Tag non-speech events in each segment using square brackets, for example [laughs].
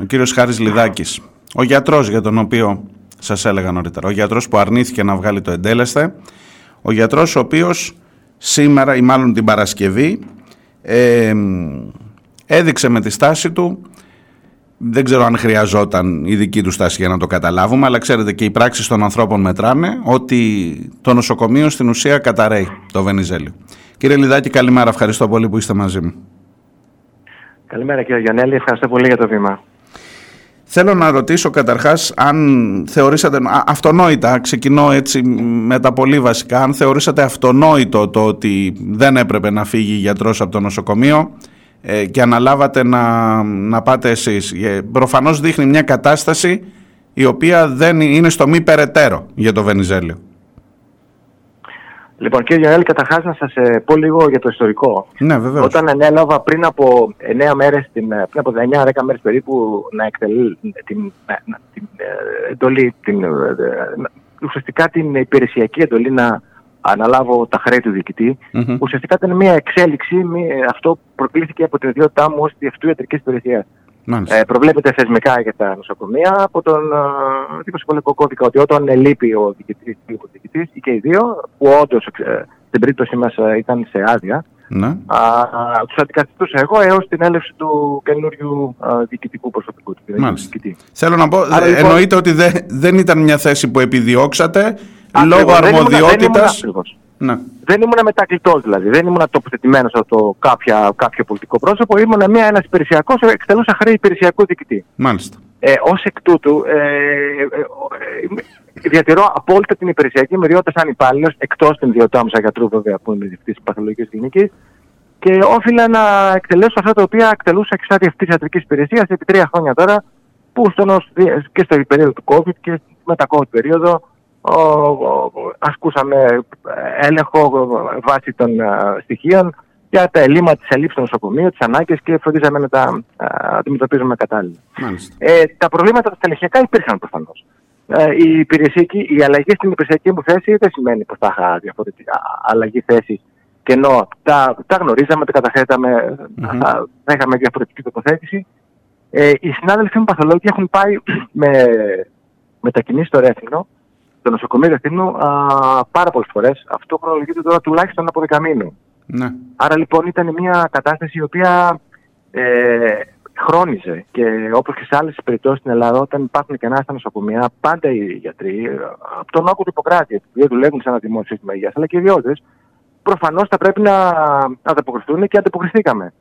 ο κύριος Χάρης Λιδάκης, ο γιατρός για τον οποίο σας έλεγα νωρίτερα, ο γιατρός που αρνήθηκε να βγάλει το εντέλεσθε, ο γιατρός ο οποίος σήμερα ή μάλλον την Παρασκευή ε, έδειξε με τη στάση του δεν ξέρω αν χρειαζόταν η δική του στάση για να το καταλάβουμε, αλλά ξέρετε και οι πράξεις των ανθρώπων μετράνε ότι το νοσοκομείο στην ουσία καταραίει το Βενιζέλιο. Κύριε Λιδάκη, καλημέρα. Ευχαριστώ πολύ που είστε μαζί μου. Καλημέρα κύριε Γιαννέλη. Ευχαριστώ πολύ για το βήμα. Θέλω να ρωτήσω καταρχάς αν θεωρήσατε αυτονόητα, ξεκινώ έτσι με τα πολύ βασικά, αν θεωρήσατε αυτονόητο το ότι δεν έπρεπε να φύγει γιατρός από το νοσοκομείο ε, και αναλάβατε να, να πάτε εσείς. Ε, προφανώς δείχνει μια κατάσταση η οποία δεν είναι στο μη περαιτέρω για το Βενιζέλιο. Λοιπόν, κύριε Γιανέλη, καταρχάς να σας ε, πω λίγο για το ιστορικό. Ναι, βεβαίως. Όταν ανέλαβα πριν από 9 μέρες, πριν από 9-10 μέρες περίπου, να εκτελεί την, την εντολή, την, ουσιαστικά την υπηρεσιακή εντολή να αναλάβω τα χρέη του διοικητή. Mm-hmm. Ουσιαστικά ήταν μια εξέλιξη, μια, αυτό προκλήθηκε από την ιδιότητά μου ως διευθυντής ιατρικής υπηρεσίας. Ε, προβλέπεται θεσμικά για τα νοσοκομεία από τον ε, Δημοσιοπολικό Κώδικα ότι όταν λείπει ο διοικητής ή ο διοικητής ή και οι δύο, που όντως ε, στην περίπτωση μας ε, ήταν σε άδεια, ναι. τους αντικαθιστούσα εγώ έως την έλευση του καινούριου διοικητικού προσωπικού του διοικητή. Θέλω να πω, Άρα, λοιπόν, εννοείται ότι δε, δεν ήταν μια θέση που επιδιώξατε, λόγω αρμοδιότητα. Ναι. Δεν ήμουν μετακλητός δηλαδή. Δεν ήμουν τοποθετημένος από κάποια, κάποιο πολιτικό πρόσωπο. Ήμουν ένας υπηρεσιακός, εκτελούσα χρέη υπηρεσιακού διοικητή. Μάλιστα. Ε, Ω εκ τούτου, ε, ε, ε, διατηρώ απόλυτα την υπηρεσιακή με σαν υπάλληλος, εκτός την ιδιότητά μου σαν γιατρού, βέβαια, που είμαι διευθυντής παθολογικής κλινικής. Και όφιλα να εκτελέσω αυτά τα οποία εκτελούσα και σαν διευθυντής ιατρικής υπηρεσίας επί τρία χρόνια τώρα, που στον, και στο περίοδο του COVID και μετά COVID περίοδο ασκούσαμε έλεγχο βάσει των ε, στοιχείων για τα ελλείμματα της ελλείψης του νοσοκομείου, τις ανάγκες και φροντίζαμε να τα ε, αντιμετωπίζουμε κατάλληλα. Ε, τα προβλήματα τα στελεχειακά υπήρχαν προφανώς. Ε, η, υπηρεσιακή, η αλλαγή στην υπηρεσιακή μου θέση δεν σημαίνει πως θα είχα διαφορετική αλλαγή θέση και ενώ τα, τα γνωρίζαμε, τα καταθέταμε, mm-hmm. θα, θα είχαμε διαφορετική τοποθέτηση. Ε, οι συνάδελφοί μου παθολόγοι έχουν πάει [clears throat] με μετακινήσει στο Ρέθινο το νοσοκομείο Ρεθύμνου πάρα πολλές φορές. Αυτό χρονολογείται τώρα τουλάχιστον από δεκαμήνου. Ναι. Άρα λοιπόν ήταν μια κατάσταση η οποία ε, χρόνιζε και όπως και σε άλλες περιπτώσεις στην Ελλάδα, όταν υπάρχουν κενά στα νοσοκομεία, πάντα οι γιατροί, από τον όγκο του Ιπποκράτη, επειδή δουλεύουν σε ένα δημόσιο σύστημα υγείας, αλλά και οι ιδιώτες, προφανώς θα πρέπει να ανταποκριθούν και ανταποκριθήκαμε.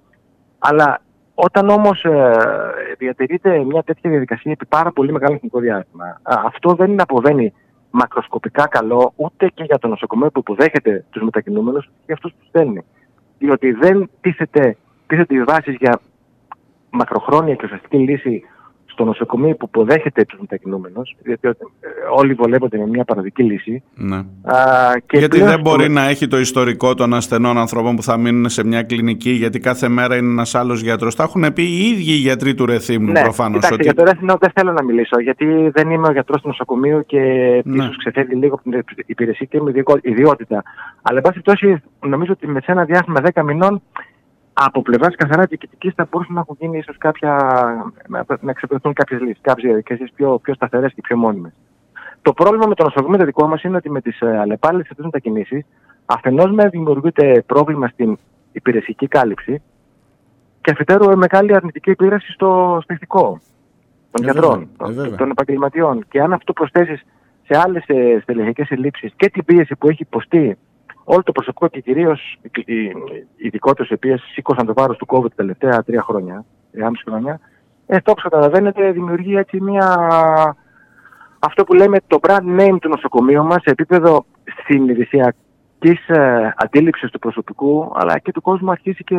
Αλλά όταν όμως ε, διατηρείται μια τέτοια διαδικασία επί πάρα πολύ μεγάλο χρονικό διάστημα, αυτό δεν αποβαίνει μακροσκοπικά καλό ούτε και για το νοσοκομείο που υποδέχεται τους μετακινούμενους και για αυτούς που στέλνει. Διότι δεν τίθεται, τίθεται οι βάσει για μακροχρόνια και ουσιαστική λύση στο νοσοκομείο που υποδέχεται τους μετακινούμενους, γιατί ε, όλοι βολεύονται με μια παραδική λύση. Ναι. Α, και γιατί δεν μπορεί να έχει το ιστορικό των ασθενών ανθρώπων που θα μείνουν σε μια κλινική, γιατί κάθε μέρα είναι ένας άλλος γιατρός. Τα έχουν πει οι ίδιοι οι γιατροί του Ρεθύμνου ναι, προφανώς. Ότι... Για το Ρεθύμνο δεν θέλω να μιλήσω, γιατί δεν είμαι ο γιατρός του νοσοκομείου και ναι. ίσως ξεφεύγει λίγο από την υπηρεσία και είμαι ιδιότητα. Αλλά, εν πάση περιπτώσει, νομίζω ότι με σε ένα διάστημα 10 μηνών από πλευράς καθαρά διοικητικής θα μπορούσαν να έχουν γίνει ίσως κάποια. να εξυπηρετούν κάποιες λύσεις, κάποιες διαδικασίες πιο, πιο σταθερές και πιο μόνιμες. Το πρόβλημα με το νοσοκομείο το δικό μας είναι ότι με τις ε, αλλεπάλληλες αυτές μετακινήσεις αφενός με δημιουργείται πρόβλημα στην υπηρεσική κάλυψη και αφετέρου μεγάλη αρνητική επίδραση στο στοιχτικό των γιατρών, των επαγγελματιών. Και αν αυτό προσθέσεις σε άλλες στελεχικέ ελλείψεις και την πίεση που έχει υποστεί όλο το προσωπικό και κυρίως οι ειδικότητε οι οποίες σήκωσαν το βάρος του COVID τα τελευταία τρία χρόνια, τρία χρόνια, ε, το όπως καταλαβαίνετε δημιουργεί έτσι μια. Αυτό που λέμε το brand name του νοσοκομείου μας σε επίπεδο συνειδησιακής ε, αντίληψης του προσωπικού αλλά και του κόσμου αρχίζει και.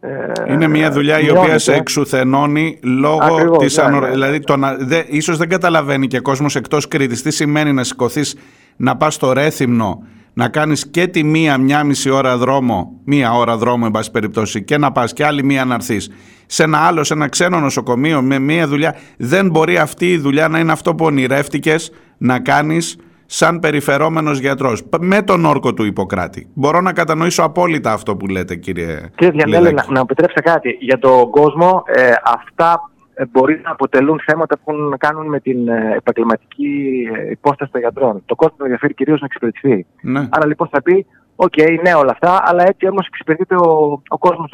Ε, είναι μια δουλειά η οποία σε εξουθενώνει λόγω της ναι, ναι. Δηλαδή, το να, δε, ίσως δεν καταλαβαίνει και κόσμος εκτός Κρήτης τι σημαίνει να σηκωθείς να πας στο Ρέθυμνο να κάνεις και τη μία, μία μισή ώρα δρόμο, μία ώρα δρόμο εν πάση περιπτώσει και να πας και άλλη μία να έρθεις σε ένα άλλο, σε ένα ξένο νοσοκομείο με μία δουλειά. Δεν μπορεί αυτή η δουλειά να είναι αυτό που ονειρεύτηκες να κάνεις σαν περιφερόμενος γιατρός με τον όρκο του Ιπποκράτη. Μπορώ να κατανοήσω απόλυτα αυτό που λέτε κύριε Κύριε Διανέλη, να, να επιτρέψετε κάτι. Για τον κόσμο ε, αυτά ε, μπορεί να αποτελούν θέματα που έχουν να κάνουν με την ε, επαγγελματική ε, υπόσταση των γιατρών. Το κόσμο ενδιαφέρει κυρίως να εξυπηρετηθεί. Ναι. Άρα λοιπόν θα πει, OK, okay, ναι όλα αυτά, αλλά έτσι όμως εξυπηρετείται ο, ο κόσμος,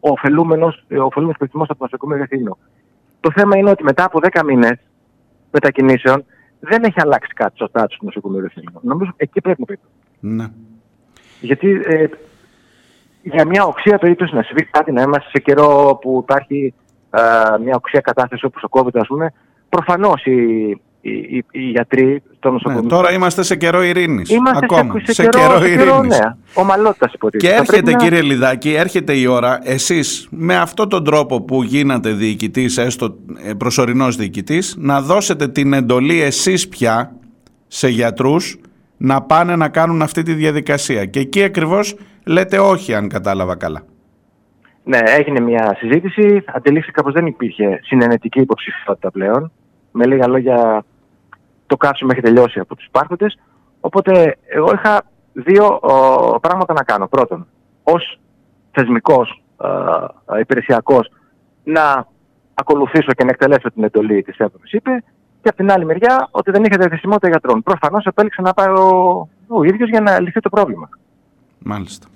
ο ωφελούμενος πληθυσμός από το νοσοκομείο Ρεθύμνο. Το θέμα είναι ότι μετά από 10 μήνες μετακινήσεων δεν έχει αλλάξει κάτι στο στάτου του νοσοκομείου Ρεθύμνο. Νομίζω εκεί πρέπει να πει. Ναι. Γιατί ε, για μια οξία περίπτωση να συμβεί κάτι, να είμαστε σε καιρό που υπάρχει ε, μια οξία κατάσταση όπως ο COVID, ας πούμε, προφανώς οι, οι, οι, γιατροί των νοσοκομείων... Ναι, τώρα είμαστε σε καιρό ειρήνης. Είμαστε Ακόμα. σε, σε, σε καιρό, καιρό ειρήνης. Ναι, ομαλότητας υποτίθεται. Και έρχεται να... κύριε Λιδάκη, έρχεται η ώρα εσείς με αυτόν τον τρόπο που γίνατε διοικητής, έστω ε, προσωρινός διοικητής, να δώσετε την εντολή εσείς πια σε γιατρούς να πάνε να κάνουν αυτή τη διαδικασία. Και εκεί ακριβώς λέτε όχι αν κατάλαβα καλά. Ναι, έγινε μια συζήτηση. Αντιλήφθηκα πως δεν υπήρχε συνενετική υποψηφιότητα πλέον. Με λίγα λόγια, το κάψιμο έχει τελειώσει από τους υπάρχοντες. Οπότε, εγώ είχα δύο πράγματα να κάνω. Πρώτον, ως θεσμικός, ε, υπηρεσιακός, να ακολουθήσω και να εκτελέσω την εντολή της ΕΠΟΠης είπε και από την άλλη μεριά ότι δεν είχε διαθεσιμότητα γιατρών. Προφανώς επέλεξε να πάει ο, ο ίδιος για να λυθεί το πρόβλημα. Μάλιστα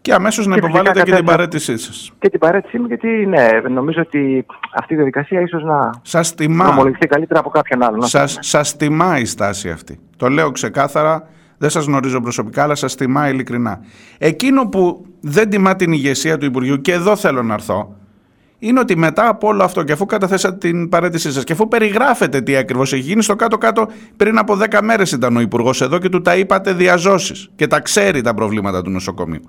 και αμέσως να υποβάλλετε και την παρέτησή σας. Και την παρέτησή μου γιατί ναι, νομίζω ότι αυτή η διαδικασία ίσως να σας ομολογηθεί καλύτερα από κάποιον άλλον. Σας, σας τιμά η στάση αυτή. Το λέω ξεκάθαρα, δεν σας γνωρίζω προσωπικά, αλλά σας τιμά ειλικρινά. Εκείνο που δεν τιμά την ηγεσία του Υπουργείου, και εδώ θέλω να έρθω, είναι ότι μετά από όλο αυτό και αφού καταθέσατε την παρέτησή σας και αφού περιγράφετε τι ακριβώς έχει γίνει στο κάτω-κάτω πριν από 10 μέρες ήταν ο Υπουργός εδώ και του τα είπατε διαζώσεις και τα ξέρει τα προβλήματα του νοσοκομείου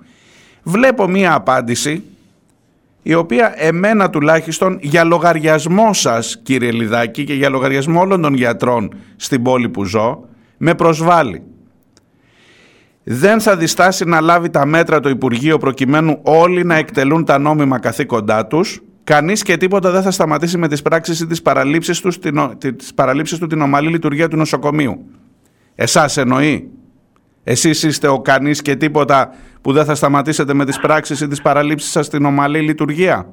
βλέπω μία απάντηση η οποία εμένα τουλάχιστον για λογαριασμό σας κύριε Λιδάκη και για λογαριασμό όλων των γιατρών στην πόλη που ζω με προσβάλλει. Δεν θα διστάσει να λάβει τα μέτρα το Υπουργείο προκειμένου όλοι να εκτελούν τα νόμιμα καθήκοντά τους Κανείς και τίποτα δεν θα σταματήσει με τις πράξεις ή τις παραλήψεις τους, τις παραλήψεις του την ομαλή λειτουργία του νοσοκομείου. Εσάς εννοεί. Εσείς είστε ο κανείς και τίποτα που δεν θα σταματήσετε με τις πράξεις ή τις παραλήψεις σας στην ομαλή λειτουργία;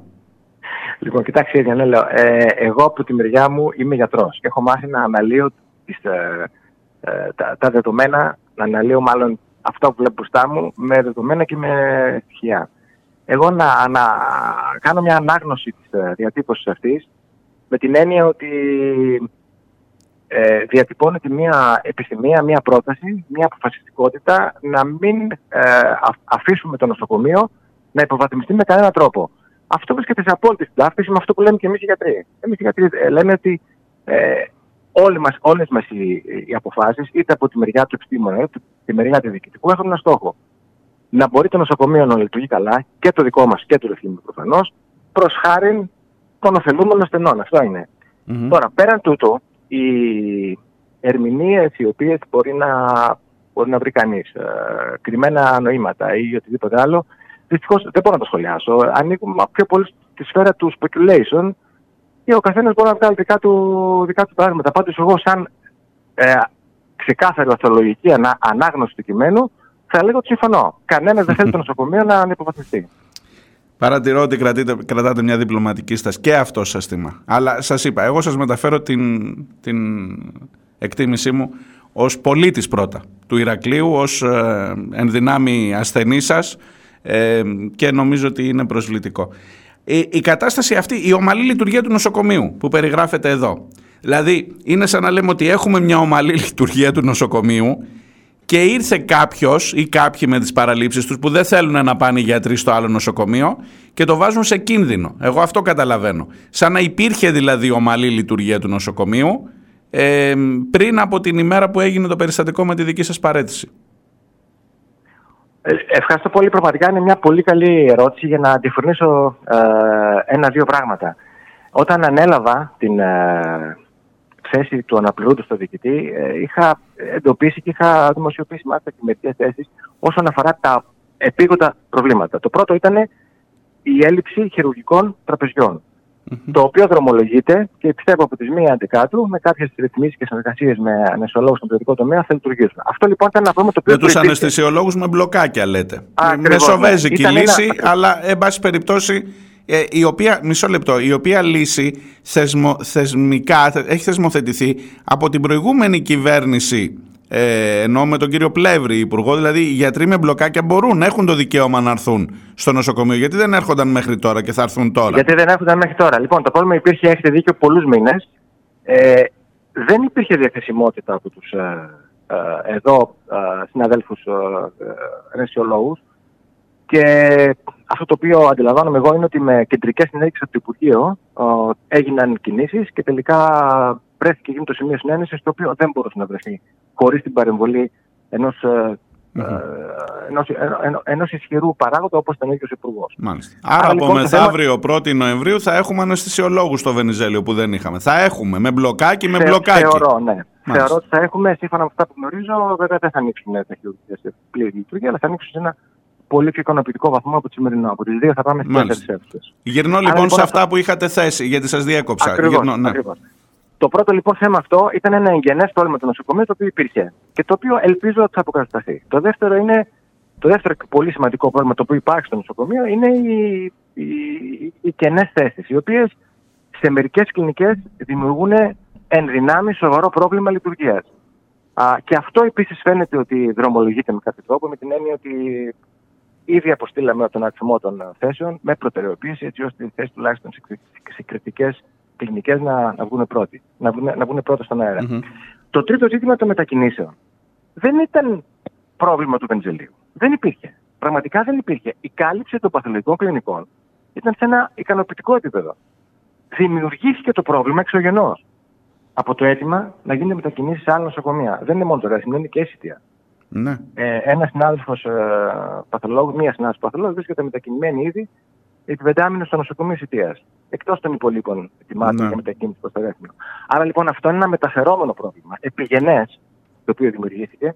Λοιπόν, κοιτάξτε, Γιάννελο, ε, εγώ από τη μεριά μου είμαι γιατρός και έχω μάθει να αναλύω τις, ε, ε, τα, τα, δεδομένα, να αναλύω μάλλον αυτό που βλέπω μπροστά μου με δεδομένα και με στοιχεία. Εγώ να, να κάνω μια ανάγνωση της ε, διατύπωσης αυτής με την έννοια ότι ε, διατυπώνεται μια επιθυμία, μια πρόταση, μια αποφασιστικότητα να μην ε, αφήσουμε το νοσοκομείο να υποβαθμιστεί με κανένα τρόπο. Αυτό βρίσκεται σε απόλυτη συντάφηση με αυτό που λέμε και εμείς οι γιατροί. Εμείς οι γιατροί ε, λέμε ότι ε, όλοι μας, όλες μας οι, οι αποφάσεις, είτε από τη μεριά του επιστήμονα, είτε από τη μεριά του διοικητικού, έχουν ένα στόχο. Να μπορεί το νοσοκομείο να λειτουργεί καλά, και το δικό μας και το ρεθύμιο προφανώς, προς χάρη των ωφελούμενων στενών. Αυτό είναι. Mm-hmm. Τώρα, πέραν τούτου, οι ερμηνείες οι οποίες μπορεί να, μπορεί να βρει κανείς, ε, κρυμμένα νοήματα ή οτιδήποτε άλλο, δυστυχώς δεν μπορώ να το σχολιάσω. Ανήκουν πιο πολύ στη σφαίρα του speculation και ο καθένας μπορεί να βγάλει δικά του, δικά του πράγματα. Πάντως εγώ σαν ε, ξεκάθαρη ορθολογική ανά, ανάγνωση του κειμένου θα λέγω ότι συμφωνώ. Κανένας δεν θέλει το [laughs] νοσοκομείο να ανυποβαθμιστεί. Παρατηρώ ότι κρατείτε, κρατάτε μια διπλωματική στάση και αυτό σας τιμά. Αλλά σας είπα, εγώ σας μεταφέρω την, την εκτίμησή μου ως πολίτης πρώτα του Ηρακλείου, ως ε, ενδυνάμει ασθενή σας ε, και νομίζω ότι είναι προσβλητικό. Η, η κατάσταση αυτή, η ομαλή λειτουργία του νοσοκομείου που περιγράφεται εδώ. Δηλαδή είναι σαν να λέμε ότι έχουμε μια ομαλή [laughs] λειτουργία του νοσοκομείου και ήρθε κάποιος ή κάποιοι με τις παραλήψεις τους που δεν θέλουν να πάνε οι γιατροί στο άλλο νοσοκομείο και το βάζουν σε κίνδυνο. Εγώ αυτό καταλαβαίνω. Σαν να υπήρχε δηλαδή ομαλή λειτουργία του νοσοκομείου ε, πριν από την ημέρα που έγινε το περιστατικό με τη δική σας παρέτηση. Ε, ευχαριστώ πολύ. Πραγματικά είναι μια πολύ καλή ερώτηση για να αντιφωνήσω ε, ένα-δύο πράγματα. Όταν ανέλαβα την, ε, θέση του αναπληρούντου στο διοικητή, ε, είχα εντοπίσει και είχα δημοσιοποιήσει μάλιστα και μερικές θέσεις όσον αφορά τα επίγοντα προβλήματα. Το πρώτο ήταν η έλλειψη χειρουργικών Το οποίο δρομολογείται και πιστεύω από τι 1 αντικάτου με κάποιες ρυθμίσεις και συνεργασίες με αναισθησιολόγους στον ιδιωτικό τομέα θα λειτουργήσουν. Αυτό λοιπόν ήταν ένα πρόβλημα το οποίο. Με τους αναισθησιολόγους με μπλοκάκια λέτε. Μεσοβέζικη λύση, αλλά εν πάση περιπτώσει ε, η οποία, μισό λεπτό, η οποία λύση θεσμο, θεσμικά έχει θεσμοθετηθεί από την προηγούμενη κυβέρνηση ε, ενώ με τον κύριο Πλεύρη, υπουργό, δηλαδή οι γιατροί με μπλοκάκια μπορούν, έχουν το δικαίωμα να έρθουν στο νοσοκομείο. Γιατί δεν έρχονταν μέχρι τώρα και θα έρθουν τώρα; Γιατί δεν έρχονταν μέχρι τώρα. Λοιπόν, το πρόβλημα υπήρχε, έχετε δίκιο, πολλούς μήνες. Ε, δεν υπήρχε διαθεσιμότητα από τους ε, ε, εδώ ε, συναδέλφους ε, ε και αυτό το οποίο αντιλαμβάνομαι εγώ είναι ότι με κεντρικές συνέχειε από το Υπουργείο έγιναν κινήσεις και τελικά βρέθηκε γίνει το σημείο συνένεσης το οποίο δεν μπορούσε να βρεθεί χωρίς την παρεμβολή ενός ενός, ενός ισχυρού παράγοντα όπως ήταν ο ίδιος υπουργός. Μάλιστα. Άρα, Άρα από λοιπόν, μεθαύριο 1η Νοεμβρίου θα έχουμε αναισθησιολόγους στο Βενιζέλιο που δεν είχαμε. Θα έχουμε με μπλοκάκι, με μπλοκάκι. Θεωρώ, ναι. Θεωρώ ότι θα έχουμε, σύμφωνα με αυτά που γνωρίζω, βέβαια δεν θα ανοίξουν τα χειρουργία σε πλήρη λειτουργία, αλλά θα ανοίξουν σε ένα πολύ πιο ικανοποιητικό βαθμό από το σημερινό. Από τις δύο θα πάμε στις τέσσερις αίθουσε. Γυρνώ λοιπόν, λοιπόν σε αυτά που είχατε θέσει, γιατί σας διέκοψα. Ακριβώς, Γυρνώ, ναι. Το πρώτο λοιπόν θέμα αυτό ήταν ένα εγγενές πρόβλημα του νοσοκομείου το οποίο υπήρχε και το οποίο ελπίζω ότι θα αποκατασταθεί. Το δεύτερο είναι το δεύτερο πολύ σημαντικό πρόβλημα το οποίο υπάρχει στο νοσοκομείο είναι οι, οι, οι κενές θέσεις, οι οποίες σε μερικές κλινικές δημιουργούν εν δυνάμει σοβαρό πρόβλημα λειτουργίας. Και αυτό επίσης φαίνεται ότι δρομολογείται με κάποιο τρόπο, με την έννοια ότι ήδη αποστήλαμε τον αριθμό των θέσεων με προτεραιοποίηση, έτσι ώστε οι θέσεις τουλάχιστον σε κριτικέ κλινικές να, να βγουν πρώτοι, να βγουν, να βγουν πρώτα στον αερα Το τρίτο ζήτημα των μετακινήσεων. Δεν ήταν πρόβλημα του Βενζελίου. Δεν υπήρχε. Πραγματικά δεν υπήρχε. Η κάλυψη των παθολογικών κλινικών ήταν σε ένα ικανοποιητικό επίπεδο. Δημιουργήθηκε το πρόβλημα εξωγενώς από το αίτημα να γίνονται μετακινήσεις σε άλλα νοσοκομεία. Δεν είναι μόνο το Ρέθιμο, είναι και αίσθητια. Ναι. Ε, ένας συνάδελφος ε, παθολόγου, μία συνάδελφος παθολόγου βρίσκεται μετακινημένη ήδη επιβεντάμινο στο νοσοκομείο Σιτία. Εκτός των υπολείπων ετοιμάτων ναι. για μετακίνησης προς το Ρέθιμο. Άρα λοιπόν αυτό είναι ένα μεταφερόμενο πρόβλημα, επιγενές, το οποίο δημιουργήθηκε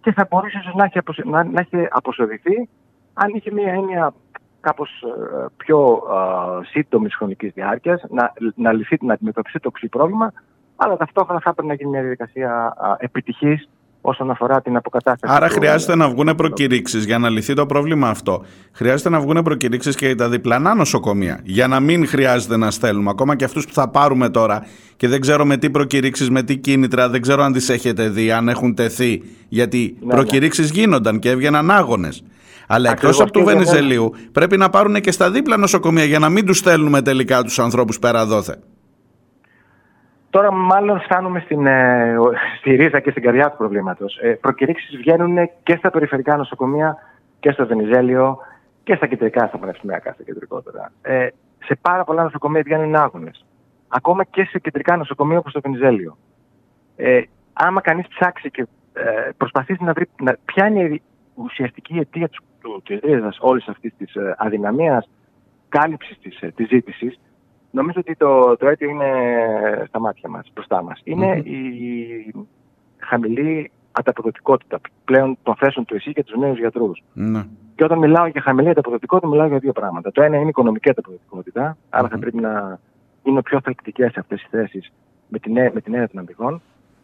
και θα μπορούσε ίσως να, έχει να, να έχει αποσοδηθεί αν είχε μία έννοια κάπως ε, πιο ε, σύντομης χρονικής διάρκειας, να, να λυθεί, να αντιμετωπιστεί το ξύ πρόβλημα, αλλά ταυτόχρονα θα έπρεπε να γίνει μια διαδικασία επιτυχής όσον αφορά την αποκατάσταση. Άρα χρειάζεται να βγουν προκηρύξεις για να λυθεί το πρόβλημα αυτό. Χρειάζεται να βγουν προκηρύξεις και για τα διπλανά νοσοκομεία. Για να μην χρειάζεται να στέλνουμε ακόμα και αυτούς που θα πάρουμε τώρα και δεν ξέρω με τι προκηρύξεις, με τι κίνητρα, δεν ξέρω αν τις έχετε δει, αν έχουν τεθεί. Γιατί ναι, προκηρύξεις ναι. γίνονταν και έβγαιναν άγονες. Αλλά εκτός από του Βενιζελίου πρέπει να πάρουν και στα δίπλα νοσοκομεία για να μην τους στέλνουμε τελικά τους ανθρώπους πέρα δόθε. Τώρα μάλλον φτάνουμε στην, ε, στη ρίζα και στην καρδιά του προβλήματος. Ε, προκηρύξεις βγαίνουν και στα περιφερικά νοσοκομεία και στο Βενιζέλιο και στα κεντρικά, στα πανεπιστημιακά, στα κεντρικότερα. Ε, σε πάρα πολλά νοσοκομεία βγαίνουν άγονες. Ακόμα και σε κεντρικά νοσοκομεία όπως το Βενιζέλιο. Ε, άμα κανείς ψάξει και ε, προσπαθήσει να βρει να, ποια είναι η ουσιαστική αιτία της, της ρίζας όλης αυτής της ε, αδυναμίας κάλυψης της, ε, της ζήτησης, Νομίζω ότι το, το αίτιο είναι στα μάτια μας, μπροστά μας. ειναι η χαμηλή ανταποδοτικότητα πλέον των θέσεων του ΕΣΥ και τους νέους γιατρούς. Ναι. Και όταν μιλάω για χαμηλή ανταποδοτικότητα, μιλάω για δύο πράγματα. Το ένα είναι η οικονομική ανταποδοτικότητα, άρα θα πρέπει να είναι πιο θελκτικέ αυτές οι θέσεις με την, με την έννοια των αμυγών.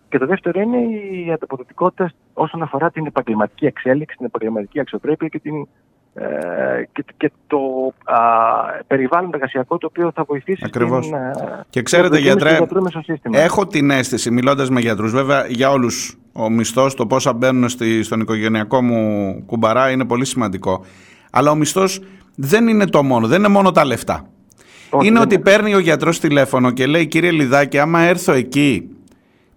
Και το δεύτερο είναι η ανταποδοτικότητα όσον αφορά την επαγγελματική εξέλιξη, την επαγγελματική αξιοπρέπεια και την ε, και, και το α, περιβάλλον εργασιακό το οποίο θα βοηθήσει Ακριβώς. Στην, και ξέρετε γιατρέ, έχω την αίσθηση μιλώντας με γιατρούς βέβαια για όλους ο μισθός, το πόσα μπαίνουν στη, στον οικογενειακό μου κουμπαρά είναι πολύ σημαντικό αλλά ο μισθός δεν είναι το μόνο, δεν είναι μόνο τα λεφτά. είναι ότι παίρνει ο γιατρός τηλέφωνο και λέει κύριε Λιδάκη άμα έρθω εκεί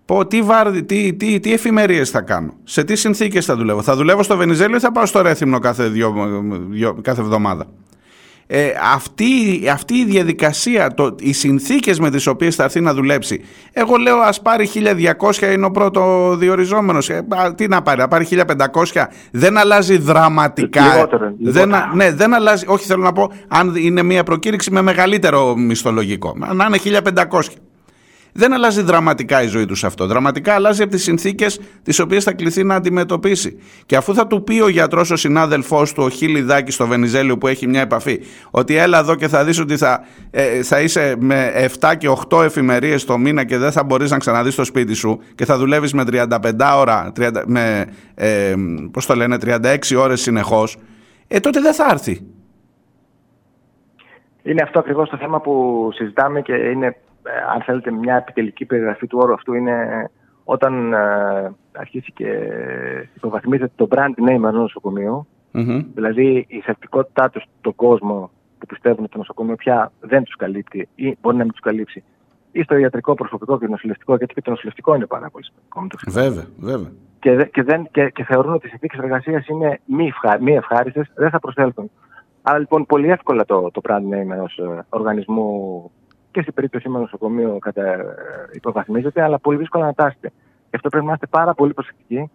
πω τι, βάρδι, τι, τι, τι εφημερίες θα κάνω, σε τι συνθήκες θα δουλεύω; Θα δουλεύω στο Βενιζέλιο ή θα πάω στο Ρέθυμνο κάθε, δυο, δυο, κάθε εβδομάδα; Ε, αυτή, αυτή η διαδικασία, το, οι συνθήκες με τις οποίες θα έρθει να δουλέψει. Εγώ λέω ας πάρει 1200 είναι ο πρώτο διοριζόμενος. Ε, τι να πάρει, να πάρει 1500. Δεν αλλάζει δραματικά. Λιγότερο, δεν, ναι, δεν αλλάζει, όχι θέλω να πω αν είναι μια προκήρυξη με μεγαλύτερο μισθολογικό. Να είναι 1500 δεν αλλάζει δραματικά η ζωή τους αυτό. Δραματικά αλλάζει από τις συνθήκες τις οποίες θα κληθεί να αντιμετωπίσει. Και αφού θα του πει ο γιατρός, ο συνάδελφός του, ο Χίλιδάκη στο Βενιζέλιο που έχει μια επαφή, ότι έλα εδώ και θα δεις ότι θα, ε, θα είσαι με 7 και 8 εφημερίες το μήνα και δεν θα μπορείς να ξαναδείς το σπίτι σου και θα δουλεύεις με 35 ώρα, 30, με ε, πώς το λένε, 36 ώρες συνεχώς, ε, τότε δεν θα έρθει. Είναι αυτό ακριβώς το θέμα που συζητάμε και είναι, ε, αν θέλετε, μια επιτελική περιγραφή του όρου αυτού. Είναι όταν ε, αρχίσει και υποβαθμίζεται το brand name ενός νοσοκομείου, mm-hmm. δηλαδή η θετικότητά τους στον κόσμο που πιστεύουν ότι το νοσοκομείο πια δεν τους καλύπτει ή μπορεί να μην τους καλύψει, ή στο ιατρικό προσωπικό και το νοσηλευτικό, γιατί και το νοσηλευτικό είναι πάρα πολύ σημαντικό. Βέβαια, βέβαια. Και, και, δεν, και, και θεωρούν ότι οι συνθήκες εργασίας είναι μη, ευχά, μη ευχάριστες, δεν θα προσέλθουν. Άρα λοιπόν πολύ εύκολα το, το brand name ενό ε, οργανισμού και στην περίπτωση με νοσοκομείο κατα, ε, υποβαθμίζεται, αλλά πολύ δύσκολα να τάσετε. Γι' αυτό πρέπει να είστε πάρα πολύ προσεκτικοί,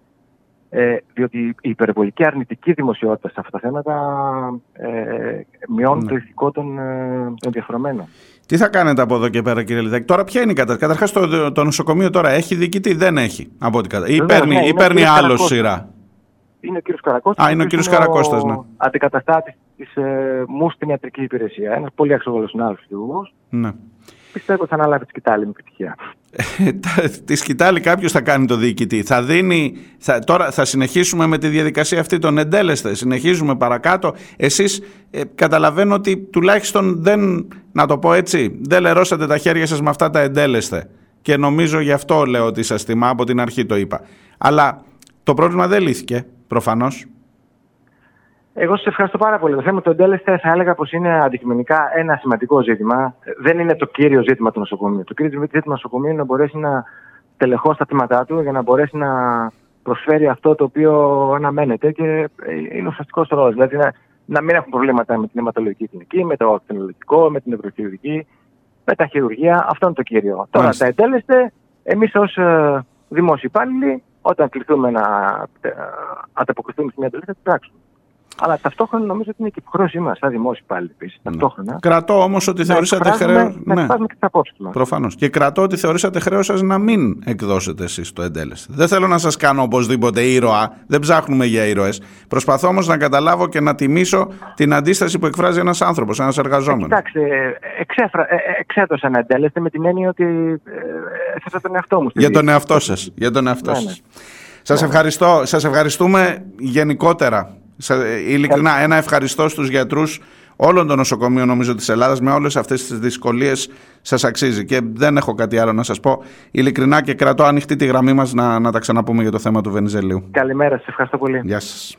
ε, διότι η υπερβολική αρνητική δημοσιότητα σε αυτά τα θέματα ε, μειώνει ναι. το ηθικό των ε, ενδιαφερομένων. Τι θα κάνετε από εδώ και πέρα, κύριε Λιδάκη; Τώρα, ποια είναι η κατάσταση; Καταρχάς, το, το νοσοκομείο τώρα έχει διοικητή, δεν έχει. Από ό,τι Ή παίρνει, ναι, ή παίρνει άλλο σειρά; Είναι ο κύριος Καρακώστας. Α, είναι ο κύριος Καρακώστας, ναι. Αντικαταστάτης της ε, μου στην ιατρική υπηρεσία. Ένας πολύ αξιόλογος συνάδελφος Ναι. Πιστεύω ότι θα αναλάβει τη σκητάλη με επιτυχία. τη σκητάλη κάποιος θα κάνει το διοικητή. Θα δίνει. Θα, τώρα θα συνεχίσουμε με τη διαδικασία αυτή των εντέλεστε. Συνεχίζουμε παρακάτω. Εσείς ε, καταλαβαίνω ότι τουλάχιστον δεν. Να το πω έτσι. Δεν λερώσατε τα χέρια σας με αυτά τα εντέλεστε. Και νομίζω γι' αυτό λέω ότι σας τιμά. Από την αρχή το είπα. Αλλά το πρόβλημα δεν λύθηκε προφανώς. Εγώ σας ευχαριστώ πάρα πολύ. Το θέμα του εντέλεσθε θα έλεγα πως είναι αντικειμενικά ένα σημαντικό ζήτημα. Δεν είναι το κύριο ζήτημα του νοσοκομείου. Το κύριο ζήτημα του νοσοκομείου είναι να μπορέσει να τελεχώσει τα τμήματά του για να μπορέσει να προσφέρει αυτό το οποίο αναμένεται και είναι ο ουσιαστικός ρόλο. Δηλαδή να, να μην έχουν προβλήματα με την αιματολογική κλινική, με το ακτινολογικό, με την ευρωχειρουργική, με τα χειρουργία. Αυτό είναι το κύριο. Τώρα τα εντέλεστε, εμείς ως ε, δημόσιοι υπάλληλοι, όταν κληθούμε να ε, ανταποκριθούμε στην εντέλεσθε, θα πράξουμε. Αλλά ταυτόχρονα νομίζω ότι είναι και υποχρέωσή μας, σαν δημόσιοι πάλι επίσης. Ναι. Ταυτόχρονα. Κρατώ όμως ότι θεωρήσατε χρέο. Να ναι. και τι απόψει μας. Προφανώς. Και κρατώ ότι θεωρήσατε χρέο σας να μην εκδώσετε εσείς το εντέλεσθε. Δεν θέλω να σας κάνω οπωσδήποτε ήρωα. Δεν ψάχνουμε για ήρωες. Προσπαθώ όμως να καταλάβω και να τιμήσω την αντίσταση που εκφράζει ένας άνθρωπος, ένας εργαζόμενος. Κοιτάξτε, εξέφρα, ε, ε, εξέδωσα ένα εντέλεσθε με την έννοια ότι ε, τον εαυτό μου. Για τον εαυτό σας. Για τον εαυτό ναι, σας. Ναι. Σας, ευχαριστώ, σας ευχαριστούμε γενικότερα Ειλικρινά, ένα ευχαριστώ στους γιατρούς όλων των νοσοκομείων νομίζω της Ελλάδας με όλες αυτές τις δυσκολίες σας αξίζει και δεν έχω κάτι άλλο να σας πω ειλικρινά και κρατώ ανοιχτή τη γραμμή μας να, να τα ξαναπούμε για το θέμα του Βενιζελίου. Καλημέρα, σας ευχαριστώ πολύ. Γεια σας.